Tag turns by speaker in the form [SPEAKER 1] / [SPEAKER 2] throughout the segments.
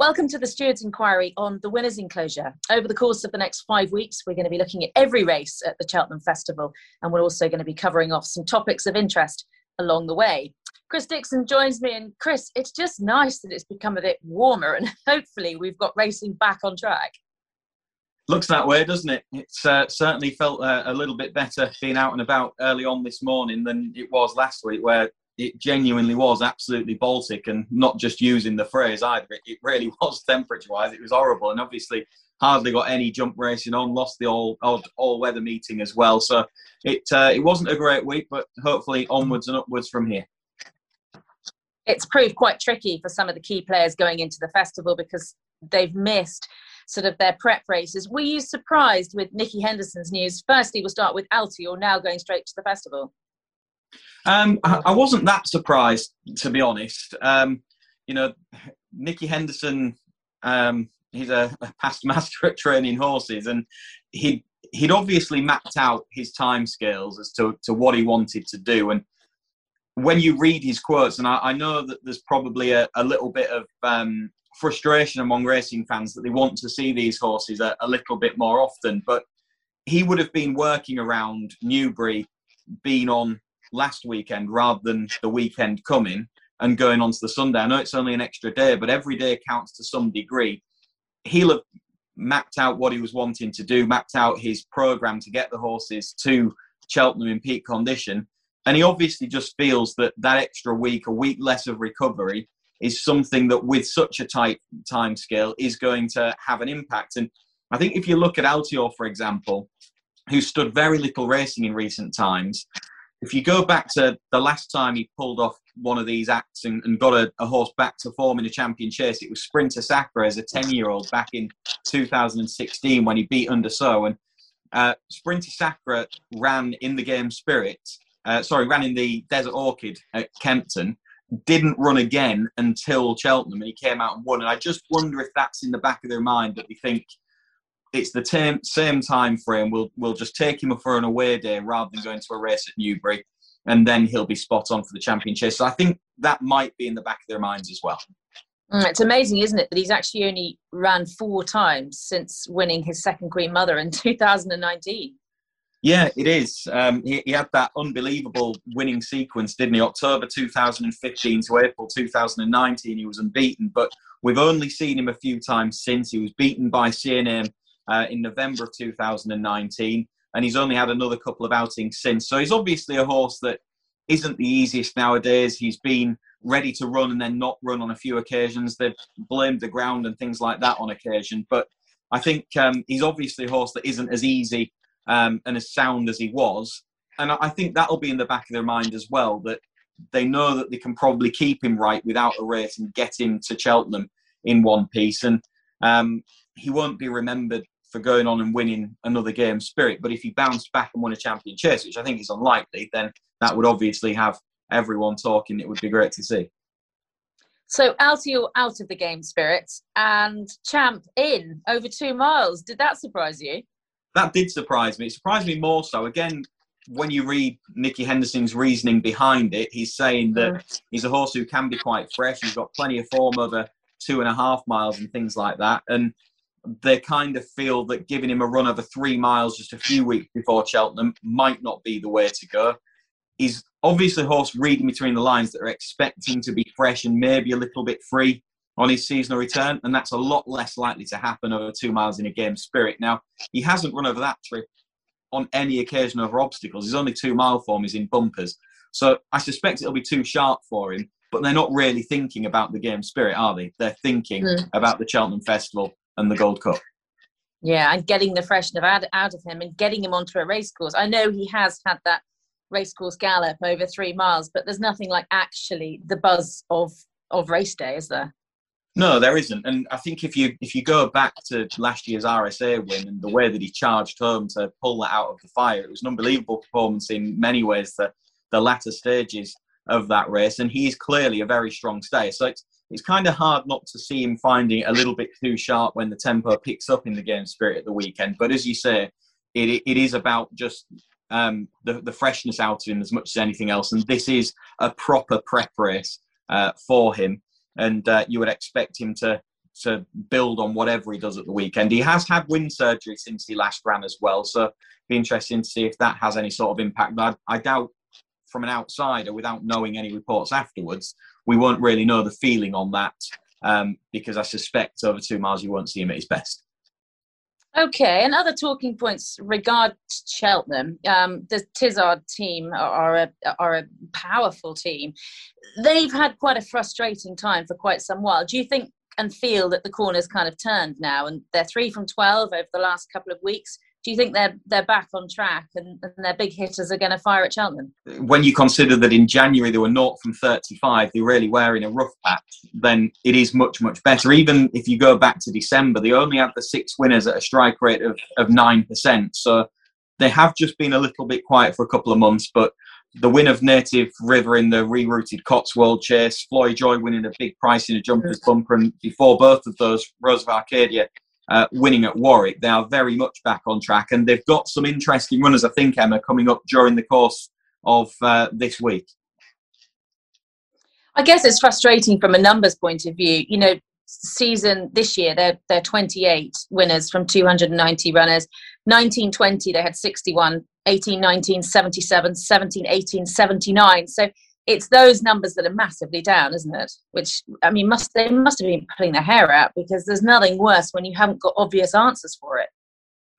[SPEAKER 1] Welcome to the Stewards Enquiry on the Winners Enclosure. Over the course of the next five weeks, we're going to be looking at every race at the Cheltenham Festival, and we're also going to be covering off some topics of interest along the way. Chris Dixon joins me, and Chris, it's just nice that it's become a bit warmer, and hopefully, we've got racing back on track.
[SPEAKER 2] Looks that way, doesn't it? It's uh, certainly felt uh, a little bit better being out and about early on this morning than it was last week, where it genuinely was absolutely Baltic and not just using the phrase either. It, it really was temperature wise. It was horrible. And obviously, hardly got any jump racing on, lost the all, all, all weather meeting as well. So it, uh, it wasn't a great week, but hopefully onwards and upwards from here.
[SPEAKER 1] It's proved quite tricky for some of the key players going into the festival because they've missed sort of their prep races. Were you surprised with Nicky Henderson's news? Firstly, we'll start with Altior now going straight to the festival.
[SPEAKER 2] Um, I, I, wasn't that surprised, to be honest. Um, you know, Nicky Henderson, um, he's a, a, past master at training horses, and he he'd obviously mapped out his time scales as to, to what he wanted to do. And when you read his quotes, and I, I know that there's probably a, a little bit of um, frustration among racing fans that they want to see these horses a, a little bit more often, but he would have been working around Newbury, being on last weekend rather than the weekend coming and going on to the Sunday. I know it's only an extra day, but every day counts to some degree. He'll have mapped out what he was wanting to do, mapped out his program to get the horses to Cheltenham in peak condition. And he obviously just feels that that extra week, a week less of recovery, is something that, with such a tight time scale, is going to have an impact. And I think if you look at Altior, for example, who stood very little racing in recent times, if you go back to the last time he pulled off one of these acts and, and got a, a, horse back to form in a champion chase, it was Sprinter Sacre as a 10 year old back in 2016 when he beat Un de Sceaux. And uh, Sprinter Sacre ran in the game Spirit, uh, sorry, ran in the Desert Orchid at Kempton, didn't run again until Cheltenham and he came out and won. And I just wonder if that's in the back of their mind that they think it's the same same time frame. We'll we'll just take him for an away day rather than going to a race at Newbury, and then he'll be spot on for the championship. So I think that might be in the back of their minds as well.
[SPEAKER 1] Mm, it's amazing, isn't it, that he's actually only ran four times since winning his second Queen Mother in 2019.
[SPEAKER 2] Yeah, it is. Um, he, he, had that unbelievable winning sequence, didn't he? October 2015 to April 2019, he was unbeaten. But we've only seen him a few times since. He was beaten by Cyrname uh, in November of 2019, and he's only had another couple of outings since. So he's obviously a horse that isn't the easiest nowadays. He's been ready to run and then not run on a few occasions. They've blamed the ground and things like that on occasion. But I think um, he's obviously a horse that isn't as easy um, and as sound as he was. And I think that'll be in the back of their mind as well that they know that they can probably keep him right without a race and get him to Cheltenham in one piece. And um, he won't be remembered for going on and winning another game spirit. But if he bounced back and won a champion chase, which I think is unlikely, then that would obviously have everyone talking. It would be great to see.
[SPEAKER 1] So Altior out of the game spirit and Champ in over two miles. Did that surprise you?
[SPEAKER 2] That did surprise me. It surprised me more so. Again, when you read Nicky Henderson's reasoning behind it, he's saying that mm. he's a horse who can be quite fresh. He's got plenty of form over two and a half miles and things like that. And they kind of feel that giving him a run over three miles just a few weeks before Cheltenham might not be the way to go. He's obviously a horse reading between the lines that are expecting to be fresh and maybe a little bit free on his seasonal return, and that's a lot less likely to happen over two miles in a game spirit. Now, he hasn't run over that trip on any occasion over obstacles. His only two mile form is in bumpers. So I suspect it'll be too sharp for him, but they're not really thinking about the game spirit, are they? They're thinking mm. about the Cheltenham Festival and the Gold Cup.
[SPEAKER 1] Yeah, and getting the freshness out, out of him and getting him onto a racecourse. I know he has had that racecourse gallop over three miles, but there's nothing like actually the buzz of of race day, is there?
[SPEAKER 2] No, there isn't. And I think if you if you go back to last year's RSA win and the way that he charged home to pull that out of the fire, it was an unbelievable performance in many ways. The the latter stages of that race, and he's clearly a very strong stay. So it's it's kind of hard not to see him finding a little bit too sharp when the tempo picks up in the game spirit at the weekend. But as you say, it it is about just um, the the freshness out of him as much as anything else. And this is a proper prep race uh, for him, and uh, you would expect him to to build on whatever he does at the weekend. He has had wind surgery since he last ran as well, so be interesting to see if that has any sort of impact. But I, I doubt, from an outsider, without knowing any reports afterwards, we won't really know the feeling on that um, because I suspect over two miles you won't see him at his best.
[SPEAKER 1] Okay, and other talking points regard Cheltenham. Um, the Tizzard team are a, are a powerful team. They've had quite a frustrating time for quite some while. Do you think and feel that the corner's kind of turned now, and they're three from twelve over the last couple of weeks? Do you think they're they're back on track and, and their big hitters are going to fire at Cheltenham?
[SPEAKER 2] When you consider that in January they were not from 35, they really were in a rough patch, then it is much, much better. Even if you go back to December, they only had the six winners at a strike rate of, of 9%. So they have just been a little bit quiet for a couple of months, but the win of Native River in the rerouted Cotswold Chase, Floyd Joy winning a big price in a jumper's mm. bumper, and before both of those, Rose of Arcadia uh, winning at Warwick. They are very much back on track, and they've got some interesting runners, I think, Emma, coming up during the course of uh, this week.
[SPEAKER 1] I guess it's frustrating from a numbers point of view. You know, season this year they're they're 28 winners from 290 runners. 1920 they had 61, 18 19 77, 17 18 79. So it's those numbers that are massively down, isn't it? Which I mean, must they must have been pulling their hair out because there's nothing worse when you haven't got obvious answers for it.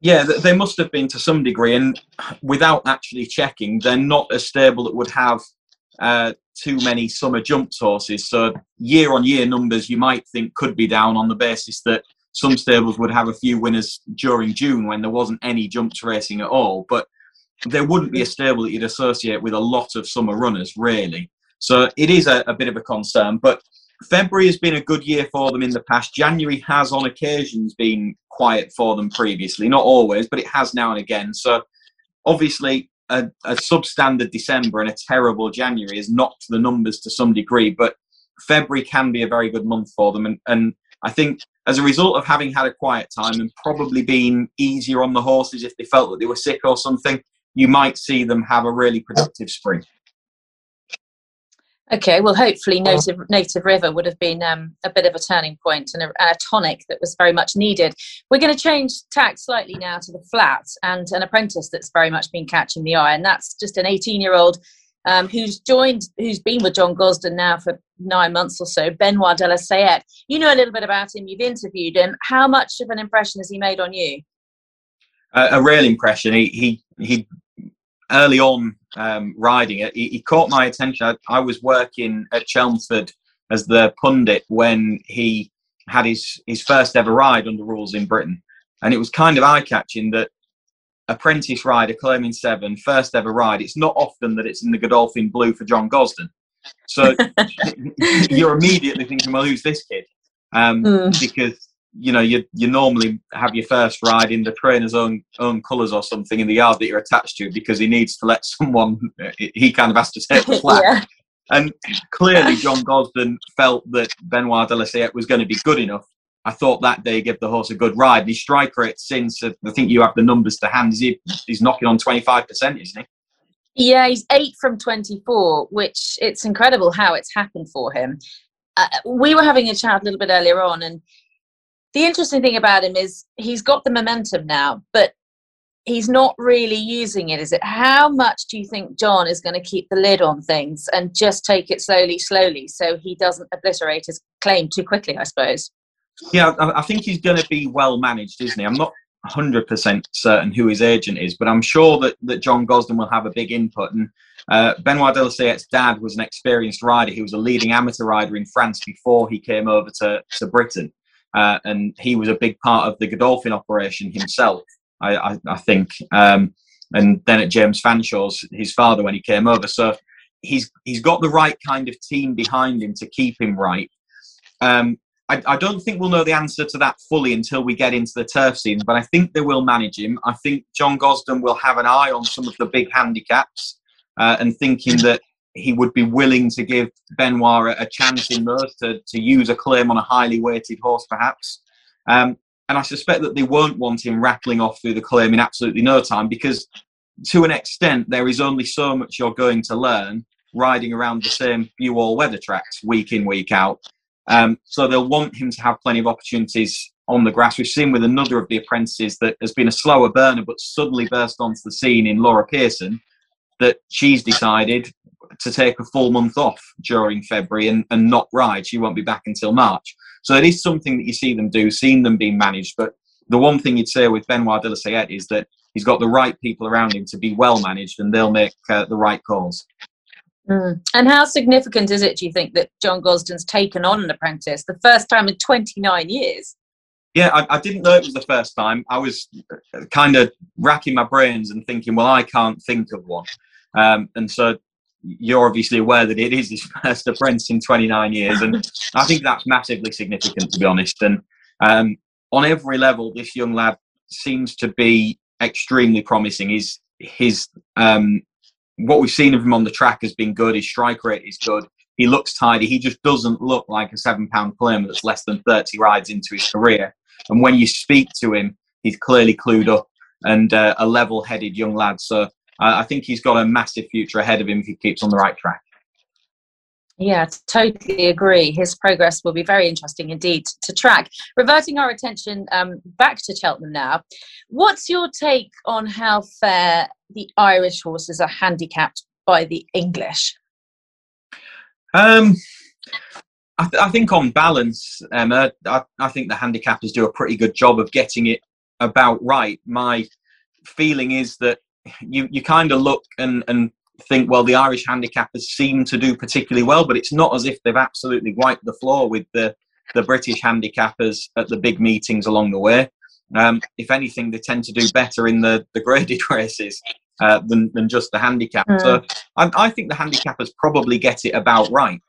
[SPEAKER 2] Yeah, they must have been to some degree, and without actually checking, they're not a stable that would have uh, too many summer jumps horses. So year on year numbers you might think could be down on the basis that some stables would have a few winners during June when there wasn't any jumps racing at all. But there wouldn't be a stable that you'd associate with a lot of summer runners, really. So it is a, a, bit of a concern. But February has been a good year for them in the past. January has, on occasions, been quiet for them previously. Not always, but it has now and again. So obviously, a, a substandard December and a terrible January has knocked the numbers to some degree. But February can be a very good month for them. And, and I think as a result of having had a quiet time and probably being easier on the horses if they felt that they were sick or something, you might see them have a really productive spring.
[SPEAKER 1] Okay, well, hopefully, Native, Native River would have been um, a bit of a turning point and a, a, tonic that was very much needed. We're going to change tack slightly now to the flat and an apprentice that's very much been catching the eye, and that's just an 18 year old um, who's joined, who's been with John Gosden now for nine months or so, Benoit de la Sayette. You know a little bit about him, you've interviewed him. How much of an impression has he made on you?
[SPEAKER 2] Uh, a real impression. He, he he early on um, riding it, he, he, caught my attention. I, I, was working at Chelmsford as the pundit when he had his his first ever ride under rules in Britain, and it was kind of eye catching that apprentice rider claiming seven first ever ride. It's not often that it's in the Godolphin blue for John Gosden, so you're immediately thinking, well, who's this kid? Um, mm. Because you know, you you normally have your first ride in the trainer's own own colours or something in the yard that you're attached to because he needs to let someone. He kind of has to take the slack. yeah. And clearly, John Gosden felt that Benoit de la Sayette was going to be good enough. I thought that day gave the horse a good ride. And his strike rate since, uh, I think you have the numbers to hand, he, he's knocking on 25%, isn't he?
[SPEAKER 1] Yeah, he's eight from 24, which it's incredible how it's happened for him. Uh, we were having a chat a little bit earlier on, and the interesting thing about him is he's got the momentum now, but he's not really using it. Is it? How much do you think John is going to keep the lid on things and just take it slowly, slowly, so he doesn't obliterate his claim too quickly? I suppose.
[SPEAKER 2] Yeah, I think he's going to be well managed, isn't he? I'm not 100% certain who his agent is, but I'm sure that, that John Gosden will have a big input. And uh, Benoit de dad was an experienced rider. He was a leading amateur rider in France before he came over to, to Britain. Uh, and he was a big part of the Godolphin operation himself, I, I, I think. Um, and then at James Fanshawe's, his father, when he came over. So he's he's got the right kind of team behind him to keep him right. Um, I, I, don't think we'll know the answer to that fully until we get into the turf season, but I think they will manage him. I think John Gosden will have an eye on some of the big handicaps uh, and thinking that he would be willing to give Benoit a, chance in those to, to use a claim on a highly weighted horse, perhaps. Um, and I suspect that they won't want him rattling off through the claim in absolutely no time because, to an extent, there is only so much you're going to learn riding around the same few all weather tracks week in, week out. Um, so they'll want him to have plenty of opportunities on the grass. We've seen with another of the apprentices that has been a slower burner but suddenly burst onto the scene in Laura Pearson that she's decided to take a full month off during February and, and not ride. She won't be back until March. So it is something that you see them do, seen them being managed. But the one thing you'd say with Benoit de la Sayette is that he's got the right people around him to be well managed and they'll make uh, the right calls.
[SPEAKER 1] Mm. And how significant is it, do you think, that John Gosden's taken on an apprentice the first time in 29 years?
[SPEAKER 2] Yeah, I, I, didn't know it was the first time. I was uh, kind of racking my brains and thinking, well, I can't think of one. Um, and so you're obviously aware that it is his first apprentice in 29 years. And I think that's massively significant, to be honest. And um, on every level, this young lad seems to be extremely promising. His, his um, what we've seen of him on the track has been good. His strike rate is good. He looks tidy. He just doesn't look like a seven pound claimer that's less than 30 rides into his career. And when you speak to him, he's clearly clued up and uh, a level headed young lad. So uh, I think he's got a massive future ahead of him if he keeps on the right track.
[SPEAKER 1] Yeah, totally agree. His progress will be very interesting indeed to track. Reverting our attention um, back to Cheltenham now, what's your take on how fair the Irish horses are handicapped by the English?
[SPEAKER 2] Um, I, th- I think on balance, Emma, I, I think the handicappers do a pretty good job of getting it about right. My feeling is that you, you kind of look and, and think, well, the Irish handicappers seem to do particularly well, but it's not as if they've absolutely wiped the floor with the, the British handicappers at the big meetings along the way. Um, if anything, they tend to do better in the, the graded races uh, than, than just the handicap. Mm. So I, I think the handicappers probably get it about right.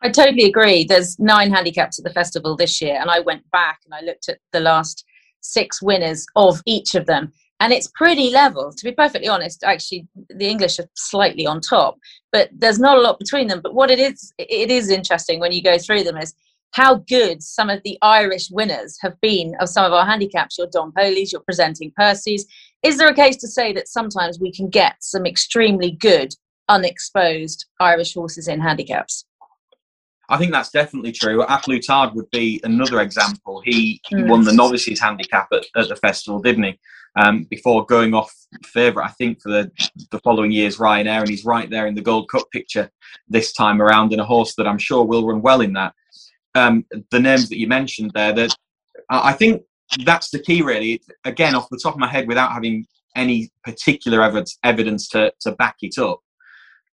[SPEAKER 1] I totally agree. There's nine handicaps at the festival this year, and I went back and I looked at the last six winners of each of them. And it's pretty level to be perfectly honest. Actually the english are slightly on top but there's not a lot between them. But what it is it is interesting when you go through them is how good some of the irish winners have been of some of our handicaps. Your Don Polis your presenting percy's. Is there a case to say that sometimes we can get some extremely good unexposed irish horses in handicaps
[SPEAKER 2] I think that's definitely true. A Plus would be another example. He, he mm. won the novices handicap at, at the festival, didn't he? um, before going off favourite, I think, for the, the following year's Ryanair. And he's right there in the Gold Cup picture this time around in a horse that I'm sure will run well in that. Um, the names that you mentioned there, that I think that's the key, really. Again, off the top of my head, without having any particular evidence, evidence to, to back it up,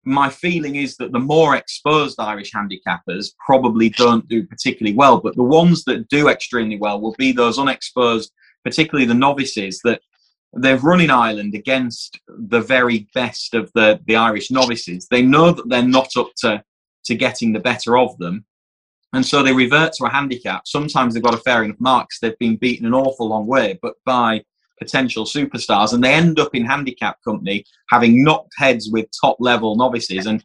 [SPEAKER 2] my feeling is that the more exposed Irish handicappers probably don't do particularly well, but the ones that do extremely well will be those unexposed, particularly the novices that they've run in Ireland against the very best of the, the Irish novices. They know that they're not up to, to getting the better of them. And so they revert to a handicap. Sometimes they've got a fair enough marks. They've been beaten an awful long way, but by potential superstars. And they end up in handicap company having knocked heads with top level novices. And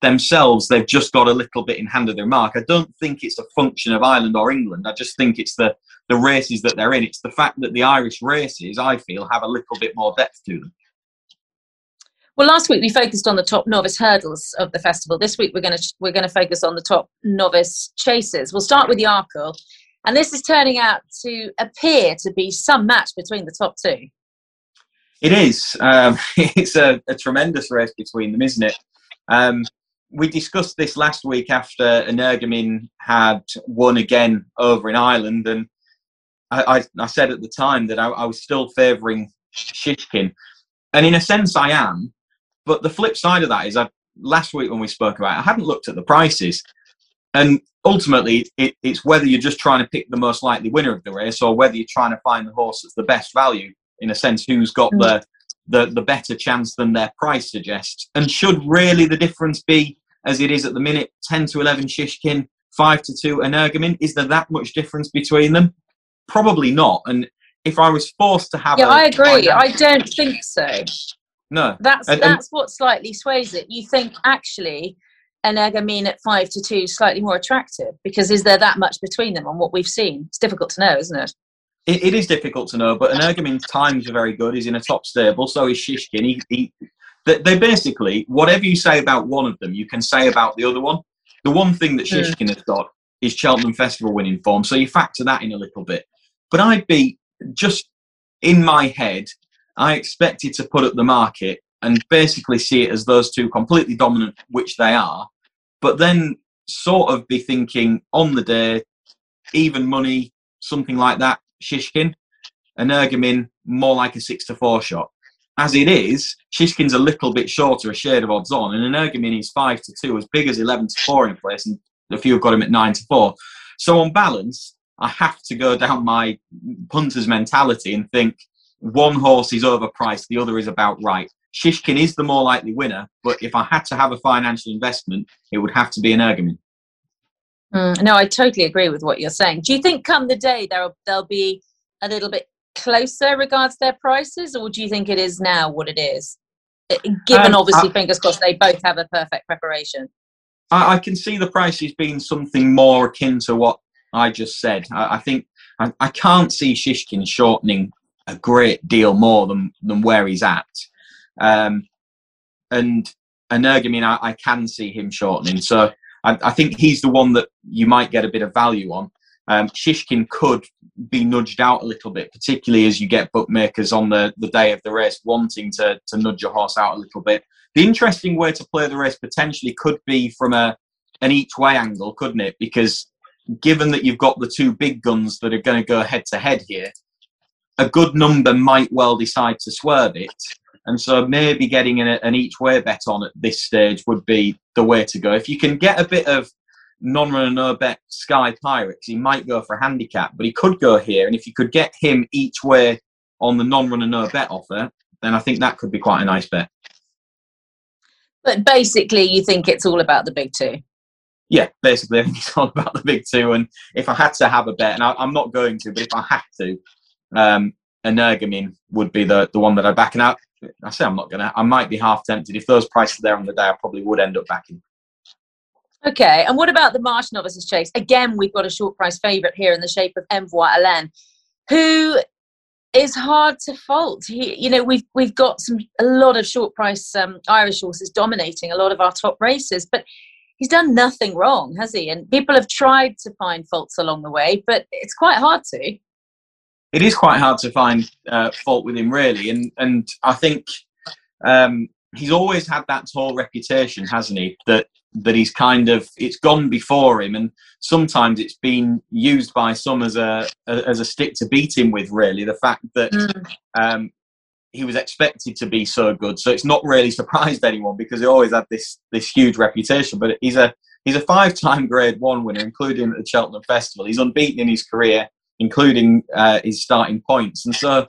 [SPEAKER 2] themselves, they've just got a little bit in hand of their mark. I don't think it's a function of Ireland or England. I just think it's the, the races that they're in. It's the fact that the Irish races, I feel, have a little bit more depth to them.
[SPEAKER 1] Well, last week we focused on the top novice hurdles of the festival. This week we're going to we're going to focus on the top novice chases. We'll start with the Arkle, and this is turning out to appear to be some match between the top two.
[SPEAKER 2] It is. Um, it's a, a, tremendous race between them, isn't it? Um, we discussed this last week after Energumene had won again over in Ireland, and I, I, I said at the time that I, I was still favouring Shishkin, and in a sense I am. But the flip side of that is, I last week when we spoke about it, I hadn't looked at the prices, and ultimately it, it's whether you're just trying to pick the most likely winner of the race or whether you're trying to find the horse that's the best value. In a sense, who's got mm. the the, the better chance than their price suggests. And should really the difference be, as it is at the minute, 10 to 11 Shishkin, 5 to 2 Energumene? Is there that much difference between them? Probably not. And if I was forced to have.
[SPEAKER 1] Yeah, I agree. I don't think so.
[SPEAKER 2] No.
[SPEAKER 1] That's, and, that's and, what slightly sways it. You think actually Energumene at 5 to 2 slightly more attractive because is there that much between them on what we've seen? It's difficult to know, isn't it?
[SPEAKER 2] it, it is difficult to know, but Energumene's times are very good. He's in a top stable, so is Shishkin. He, he, they, they basically, whatever you say about one of them, you can say about the other one. The one thing that hmm. Shishkin mm. has got is Cheltenham Festival winning form, so you factor that in a little bit. But I'd be just in my head, I expected to put up the market and basically see it as those two completely dominant, which they are, but then sort of be thinking on the day, even money, something like that, Shishkin, and Energumene more like a six to four shot. As it is, Shishkin's a little bit shorter, a shade of odds on, and an Energumene is five to two, as big as eleven to four in place, and a few have got him at nine to four. So on balance, I have to go down my punter's mentality and think one horse is overpriced, the other is about right. Shishkin is the more likely winner, but if I had to have a financial investment, it would have to be an Energumene.
[SPEAKER 1] Mm, no, I totally agree with what you're saying. Do you think come the day there'll they'll be a little bit closer regards their prices, or do you think it is now what it is? Given um, obviously, I, fingers crossed, they both have a perfect preparation.
[SPEAKER 2] I, I, can see the prices being something more akin to what I just said. I, I think I, I, can't see Shishkin shortening a great deal more than than where he's at. Um, and Energumene, I, I can see him shortening. So I, I, think he's the one that you might get a bit of value on. Um, Shishkin could be nudged out a little bit, particularly as you get bookmakers on the, the day of the race wanting to, to nudge your horse out a little bit. The interesting way to play the race potentially could be from a an each way angle, couldn't it? Because given that you've got the two big guns that are going to go head to head here, a good number might well decide to swerve it. And so maybe getting an, an each way bet on at this stage would be the way to go. If you can get a bit of non runner no bet Sky Pirates, he might go for a handicap, but he could go here. And if you could get him each way on the non runner no bet offer, then I think that could be quite a nice bet.
[SPEAKER 1] But basically, you think it's all about the big two?
[SPEAKER 2] Yeah, basically, I think it's all about the big two. And if I had to have a bet, and I, am not going to, but if I had to, um, Energumene would be the, the one that I back. And I, I say I'm not going to. I might be half tempted. If those prices are there on the day, I probably would end up backing.
[SPEAKER 1] Okay, and what about the Marsh Novices Chase? Again, we've got a short price favourite here in the shape of Envoi Allen, who is hard to fault. He, you know, we've we've got some a lot of short price um, Irish horses dominating a lot of our top races, but he's done nothing wrong, has he? And people have tried to find faults along the way, but it's quite hard to
[SPEAKER 2] it is quite hard to find uh, fault with him, really. And and I think um, he's always had that tall reputation, hasn't he? That that he's kind of it's gone before him, and sometimes it's been used by some as a, a as a stick to beat him with. Really, the fact that. Mm. Um, he was expected to be so good, so it's not really surprised anyone because he always had this this huge reputation. But he's a he's a five-time Grade One winner, including at the Cheltenham Festival. He's unbeaten in his career including uh, his starting points. And so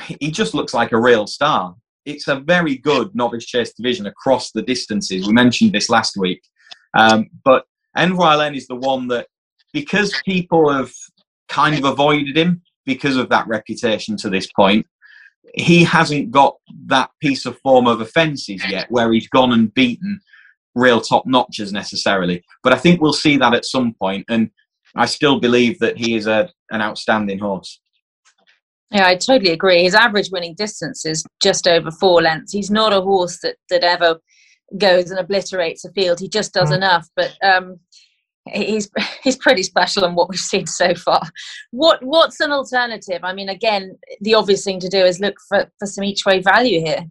[SPEAKER 2] he just looks like a real star. It's a very good novice chase division across the distances. We mentioned this last week. Um, but Envoi Allen is the one that, because people have kind of avoided him because of that reputation to this point, he hasn't got that piece of form of offences yet where he's gone and beaten real top notches necessarily. But I think we'll see that at some point. And I still believe that he is a, an outstanding horse.
[SPEAKER 1] Yeah, I totally agree. His average winning distance is just over four lengths. He's not a horse that, that ever goes and obliterates a field. He just does mm. enough. But um, he's he's pretty special on what we've seen so far. What what's an alternative? I mean, again, the obvious thing to do is look for, for some each way value here.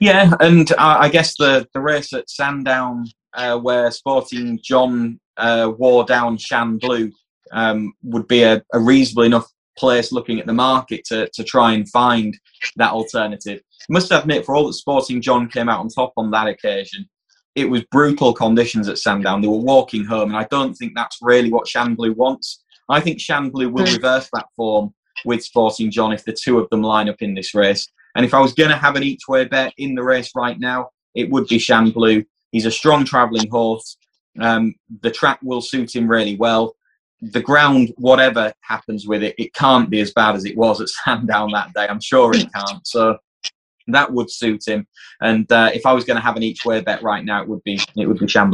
[SPEAKER 2] Yeah, and I guess the the race at Sandown, uh, where Sporting John uh, wore down Shan Blue um, would be a, a, reasonable enough place looking at the market to, to try and find that alternative. Must admit, for all that Sporting John came out on top on that occasion, it was brutal conditions at Sandown. They were walking home, and I don't think that's really what Shan Blue wants. I think Shan Blue will hmm. reverse that form with Sporting John if the two of them line up in this race. And if I was going to have an each way bet in the race right now, it would be Shan Blue. He's a strong travelling horse. Um, the track will suit him really well. The ground, whatever happens with it, it can't be as bad as it was at Sandown that day. I'm sure it can't. So that would suit him. And uh, if I was going to have an each way bet right now, it would be it would be Shan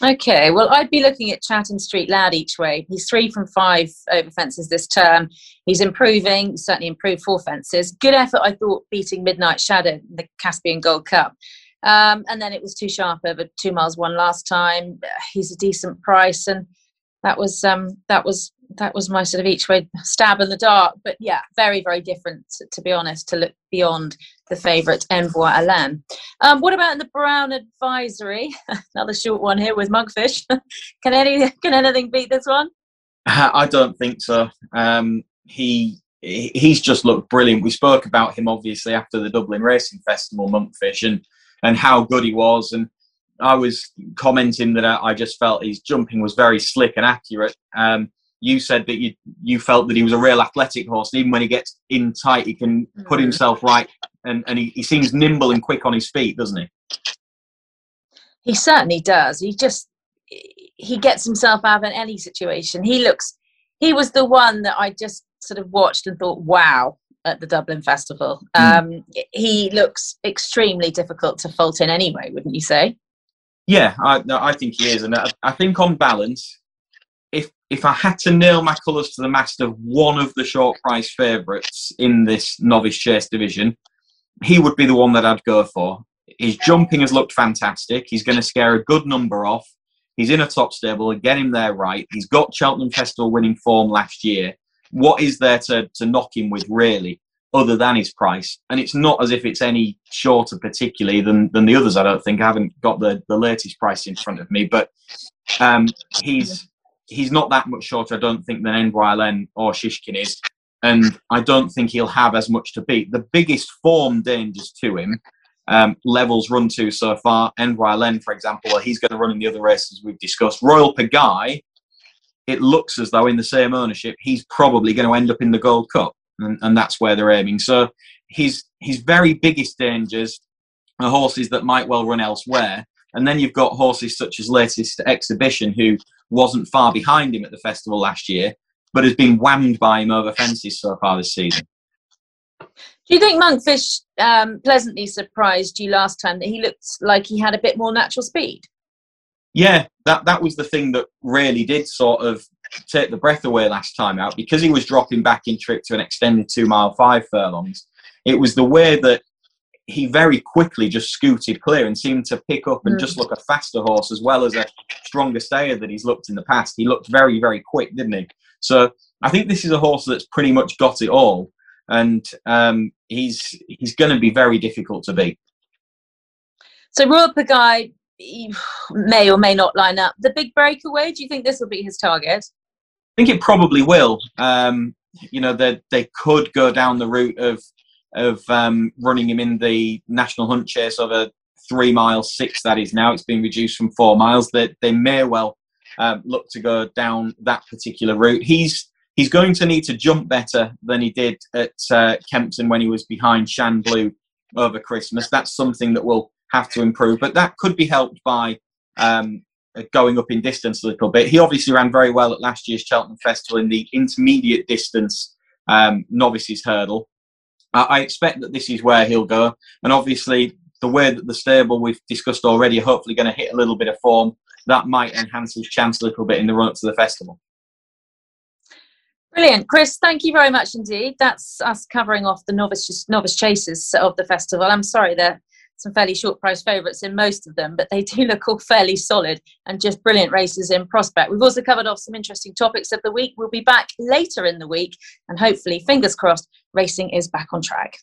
[SPEAKER 1] Okay, well, I'd be looking at Chatham Street Lad each way. He's three from five over fences this term. He's improving, certainly improved four fences. Good effort, I thought, beating Midnight Shadow in the Caspian Gold Cup. Um, and then it was too sharp over two miles one last time. He's a decent price, and that was um, that was that was my sort of each way stab in the dark. But yeah, very very different to be honest. To look beyond the favourite Envoi Allen. Um, what about the Brown Advisory? Another short one here with Monkfish. can any can anything beat this one?
[SPEAKER 2] I don't think so. Um, he he's just looked brilliant. We spoke about him obviously after the Dublin Racing Festival, Monkfish, and and how good he was. And I was commenting that I just felt his jumping was very slick and accurate. Um, you said that you you felt that he was a real athletic horse. And even when he gets in tight, he can put mm. himself right, and, and he, he seems nimble and quick on his feet, doesn't he?
[SPEAKER 1] He certainly does. He just he gets himself out of any situation. He looks. He was the one that I just sort of watched and thought, "Wow!" At the Dublin Festival. Mm. Um, he looks extremely difficult to fault in anyway, wouldn't you say?
[SPEAKER 2] Yeah, I, I think he is, and I, I think on balance, if if I had to nail my colours to the mast of one of the short price favourites in this novice chase division, he would be the one that I'd go for. His jumping has looked fantastic. He's going to scare a good number off. He's in a top stable and get him there right. He's got Cheltenham Festival winning form last year. What is there to, to knock him with, really, other than his price? And it's not as if it's any shorter, particularly, than, than the others, I don't think. I haven't got the, the latest price in front of me, but um, he's he's not that much shorter, I don't think, than Allen or Shishkin is. And I don't think he'll have as much to beat. The biggest form dangers to him, um, levels run to so far, Envoi Allen, for example, he's going to run in the other races we've discussed. Royal Pagaille, it looks as though in the same ownership, he's probably going to end up in the Gold Cup. And, and that's where they're aiming. So his, his very biggest dangers are horses that might well run elsewhere. And then you've got horses such as Latest Exhibition, who wasn't far behind him at the festival last year, but has been whammed by him over fences so far this season.
[SPEAKER 1] Do you think Monkfish um, pleasantly surprised you last time that he looked like he had a bit more natural speed?
[SPEAKER 2] Yeah, that that was the thing that really did sort of take the breath away last time out because he was dropping back in trip to an extended two mile five furlongs. It was the way that he very quickly just scooted clear and seemed to pick up and mm. just look a faster horse as well as a stronger stayer that he's looked in the past. He looked very, very quick, didn't he? So I think this is a horse that's pretty much got it all, and um, he's he's going to be very difficult to beat.
[SPEAKER 1] So Royal Pagaille may or may not line up. The big breakaway. Do you think this will be his target?
[SPEAKER 2] I think it probably will. Um, you know, they they could go down the route of of um, running him in the national hunt chase over three miles six. That is now it's been reduced from four miles. That they, they, may well um, look to go down that particular route. He's he's going to need to jump better than he did at uh, Kempton when he was behind Shan Blue over Christmas. That's something that will have to improve, but that could be helped by um, going up in distance a little bit. He obviously ran very well at last year's Cheltenham Festival in the intermediate distance um, novices hurdle. I expect that this is where he'll go. And obviously, the way that the stable we've discussed already are hopefully going to hit a little bit of form, that might enhance his chance a little bit in the run up to the festival.
[SPEAKER 1] Brilliant, Chris. Thank you very much indeed. That's us covering off the novice novice chasers of the festival. I'm sorry there some fairly short price favourites in most of them, but they do look all fairly solid and just brilliant races in prospect. We've also covered off some interesting topics of the week. We'll be back later in the week, and hopefully, fingers crossed, racing is back on track.